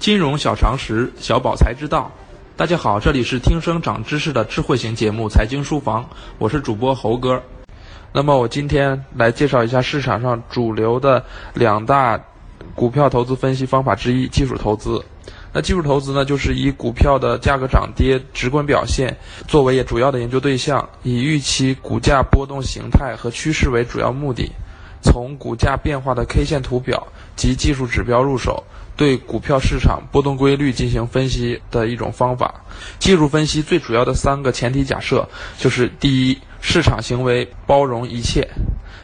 金融小常识，小宝才知道。大家好，这里是听声长知识的智慧型节目《财经书房》，我是主播猴哥。那么我今天来介绍一下市场上主流的两大股票投资分析方法之一——技术投资。那技术投资呢，就是以股票的价格涨跌直观表现作为主要的研究对象，以预期股价波动形态和趋势为主要目的，从股价变化的 K 线图表及技术指标入手。对股票市场波动规律进行分析的一种方法。技术分析最主要的三个前提假设就是：第一，市场行为包容一切；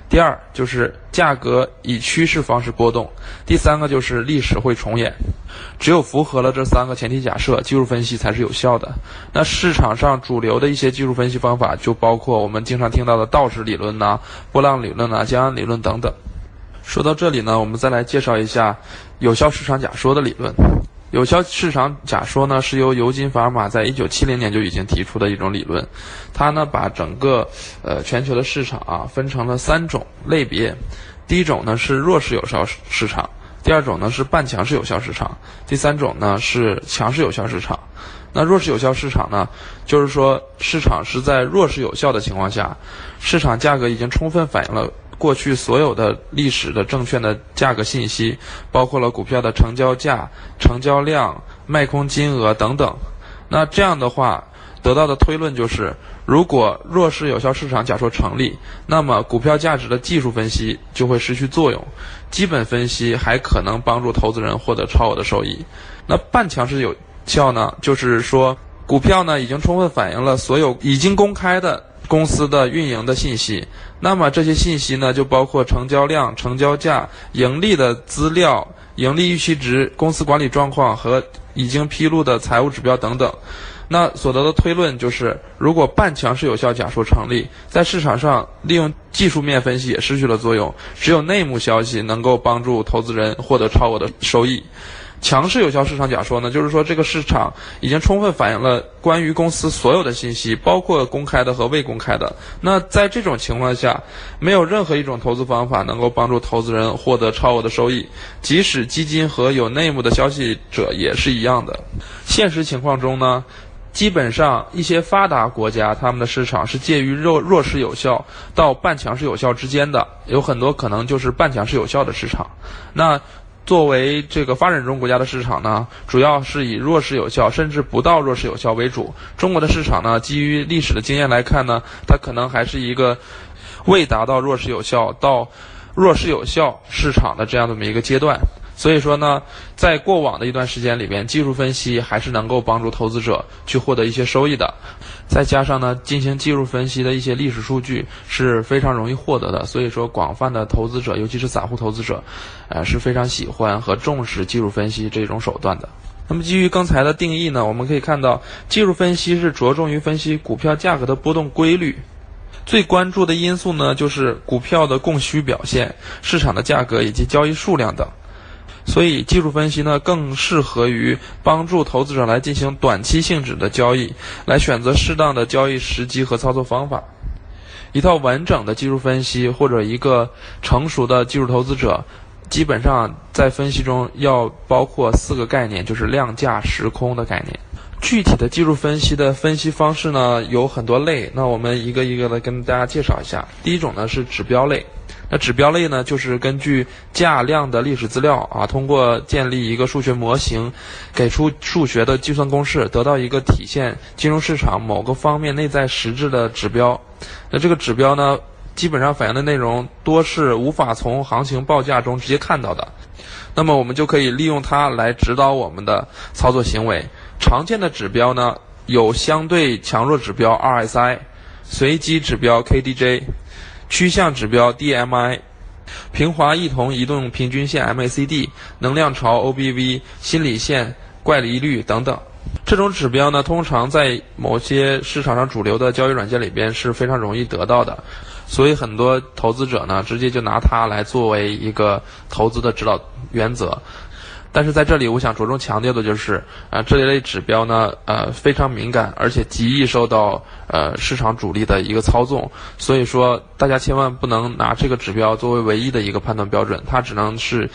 第二，就是价格以趋势方式波动；第三个就是历史会重演。只有符合了这三个前提假设，技术分析才是有效的。那市场上主流的一些技术分析方法，就包括我们经常听到的道氏理论呐、波浪理论呐、江恩理论等等。说到这里呢，我们再来介绍一下有效市场假说的理论。有效市场假说呢，是由尤金·法尔马在一九七零年就已经提出的一种理论。它呢，把整个呃全球的市场啊分成了三种类别。第一种呢是弱势有效市场，第二种呢是半强势有效市场，第三种呢是强势有效市场。那弱势有效市场呢，就是说市场是在弱势有效的情况下，市场价格已经充分反映了。过去所有的历史的证券的价格信息，包括了股票的成交价、成交量、卖空金额等等。那这样的话，得到的推论就是，如果弱势有效市场假说成立，那么股票价值的技术分析就会失去作用，基本分析还可能帮助投资人获得超额的收益。那半强势有效呢，就是说股票呢已经充分反映了所有已经公开的。公司的运营的信息，那么这些信息呢，就包括成交量、成交价、盈利的资料、盈利预期值、公司管理状况和已经披露的财务指标等等。那所得的推论就是，如果半强势有效假说成立，在市场上利用技术面分析也失去了作用，只有内幕消息能够帮助投资人获得超额的收益。强势有效市场假说呢，就是说这个市场已经充分反映了关于公司所有的信息，包括公开的和未公开的。那在这种情况下，没有任何一种投资方法能够帮助投资人获得超额的收益，即使基金和有内幕的消息者也是一样的。现实情况中呢，基本上一些发达国家他们的市场是介于弱弱势有效到半强势有效之间的，有很多可能就是半强势有效的市场。那作为这个发展中国家的市场呢，主要是以弱势有效甚至不到弱势有效为主。中国的市场呢，基于历史的经验来看呢，它可能还是一个未达到弱势有效到弱势有效市场的这样这么一个阶段。所以说呢，在过往的一段时间里边，技术分析还是能够帮助投资者去获得一些收益的。再加上呢，进行技术分析的一些历史数据是非常容易获得的。所以说，广泛的投资者，尤其是散户投资者，呃，是非常喜欢和重视技术分析这种手段的。那么，基于刚才的定义呢，我们可以看到，技术分析是着重于分析股票价格的波动规律。最关注的因素呢，就是股票的供需表现、市场的价格以及交易数量等。所以，技术分析呢更适合于帮助投资者来进行短期性质的交易，来选择适当的交易时机和操作方法。一套完整的技术分析或者一个成熟的技术投资者，基本上在分析中要包括四个概念，就是量价时空的概念。具体的技术分析的分析方式呢有很多类，那我们一个一个的跟大家介绍一下。第一种呢是指标类。那指标类呢，就是根据价量的历史资料啊，通过建立一个数学模型，给出数学的计算公式，得到一个体现金融市场某个方面内在实质的指标。那这个指标呢，基本上反映的内容多是无法从行情报价中直接看到的。那么我们就可以利用它来指导我们的操作行为。常见的指标呢，有相对强弱指标 RSI，随机指标 KDJ。趋向指标 DMI，平滑异同移动平均线 MACD，能量潮 OBV，心理线怪离率等等。这种指标呢，通常在某些市场上主流的交易软件里边是非常容易得到的，所以很多投资者呢，直接就拿它来作为一个投资的指导原则。但是在这里，我想着重强调的就是，啊，这一类指标呢，呃，非常敏感，而且极易受到呃市场主力的一个操纵。所以说，大家千万不能拿这个指标作为唯一的一个判断标准，它只能是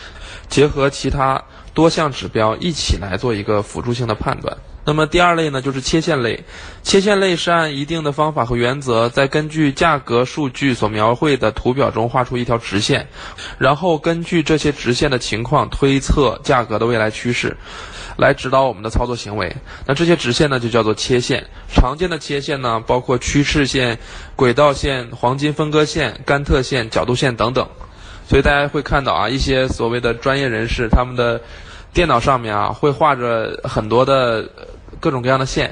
结合其他多项指标一起来做一个辅助性的判断。那么第二类呢，就是切线类。切线类是按一定的方法和原则，在根据价格数据所描绘的图表中画出一条直线，然后根据这些直线的情况推测价格的未来趋势，来指导我们的操作行为。那这些直线呢，就叫做切线。常见的切线呢，包括趋势线、轨道线、黄金分割线、甘特线、角度线等等。所以大家会看到啊，一些所谓的专业人士，他们的电脑上面啊，会画着很多的各种各样的线，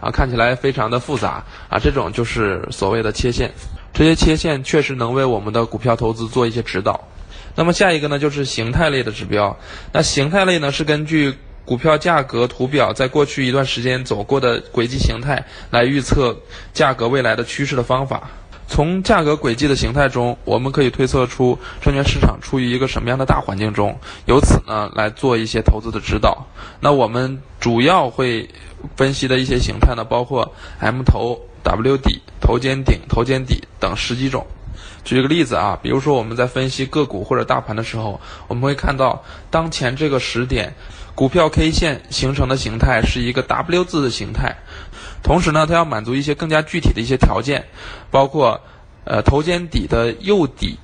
啊，看起来非常的复杂啊。这种就是所谓的切线，这些切线确实能为我们的股票投资做一些指导。那么下一个呢，就是形态类的指标。那形态类呢，是根据股票价格图表在过去一段时间走过的轨迹形态来预测价格未来的趋势的方法。从价格轨迹的形态中，我们可以推测出证券市场处于一个什么样的大环境中，由此呢来做一些投资的指导。那我们主要会分析的一些形态呢，包括 M 头、W 底、头肩顶、头肩底等十几种。举个例子啊，比如说我们在分析个股或者大盘的时候，我们会看到当前这个时点，股票 K 线形成的形态是一个 W 字的形态。同时呢，它要满足一些更加具体的一些条件，包括，呃，头肩底的右底，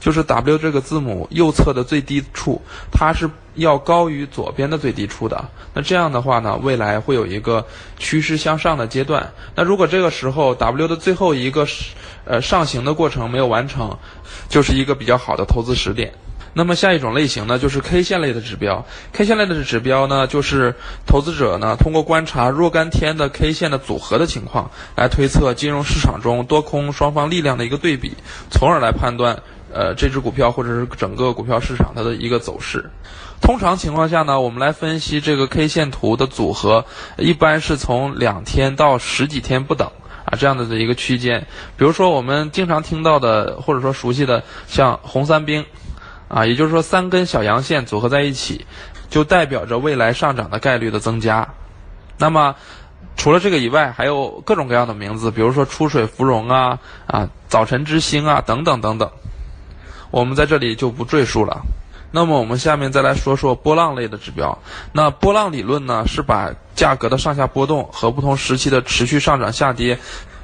就是 W 这个字母右侧的最低处，它是要高于左边的最低处的。那这样的话呢，未来会有一个趋势向上的阶段。那如果这个时候 W 的最后一个呃上行的过程没有完成，就是一个比较好的投资时点。那么下一种类型呢，就是 K 线类的指标。K 线类的指标呢，就是投资者呢通过观察若干天的 K 线的组合的情况，来推测金融市场中多空双方力量的一个对比，从而来判断呃这只股票或者是整个股票市场它的一个走势。通常情况下呢，我们来分析这个 K 线图的组合，一般是从两天到十几天不等啊这样的的一个区间。比如说我们经常听到的或者说熟悉的像红三兵。啊，也就是说，三根小阳线组合在一起，就代表着未来上涨的概率的增加。那么，除了这个以外，还有各种各样的名字，比如说出水芙蓉啊、啊早晨之星啊等等等等。我们在这里就不赘述了。那么，我们下面再来说说波浪类的指标。那波浪理论呢，是把价格的上下波动和不同时期的持续上涨下跌，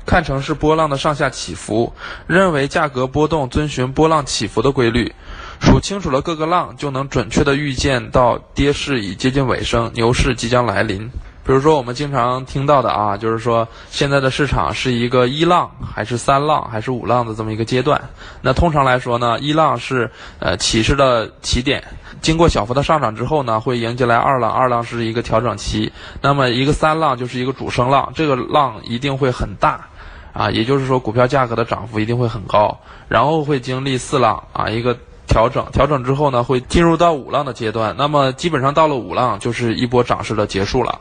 看成是波浪的上下起伏，认为价格波动遵循波浪起伏的规律。数清楚了各个浪，就能准确的预见到跌势已接近尾声，牛市即将来临。比如说我们经常听到的啊，就是说现在的市场是一个一浪还是三浪还是五浪的这么一个阶段。那通常来说呢，一浪是呃起势的起点，经过小幅的上涨之后呢，会迎接来二浪，二浪是一个调整期。那么一个三浪就是一个主升浪，这个浪一定会很大，啊，也就是说股票价格的涨幅一定会很高，然后会经历四浪啊一个。调整调整之后呢，会进入到五浪的阶段。那么基本上到了五浪，就是一波涨势的结束了。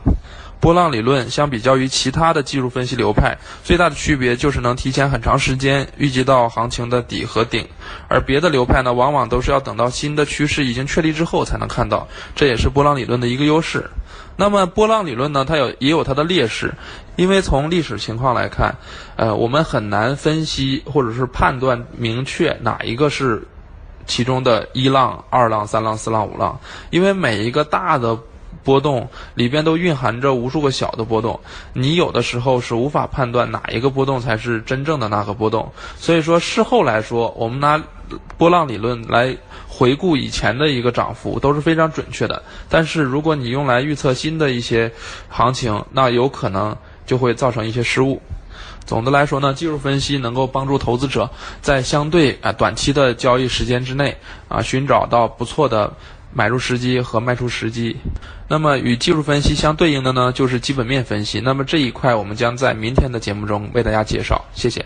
波浪理论相比较于其他的技术分析流派，最大的区别就是能提前很长时间预计到行情的底和顶，而别的流派呢，往往都是要等到新的趋势已经确立之后才能看到。这也是波浪理论的一个优势。那么波浪理论呢，它有也有它的劣势，因为从历史情况来看，呃，我们很难分析或者是判断明确哪一个是。其中的一浪、二浪、三浪、四浪、五浪，因为每一个大的波动里边都蕴含着无数个小的波动，你有的时候是无法判断哪一个波动才是真正的那个波动。所以说，事后来说，我们拿波浪理论来回顾以前的一个涨幅都是非常准确的。但是，如果你用来预测新的一些行情，那有可能就会造成一些失误。总的来说呢，技术分析能够帮助投资者在相对啊短期的交易时间之内啊寻找到不错的买入时机和卖出时机。那么与技术分析相对应的呢，就是基本面分析。那么这一块我们将在明天的节目中为大家介绍。谢谢。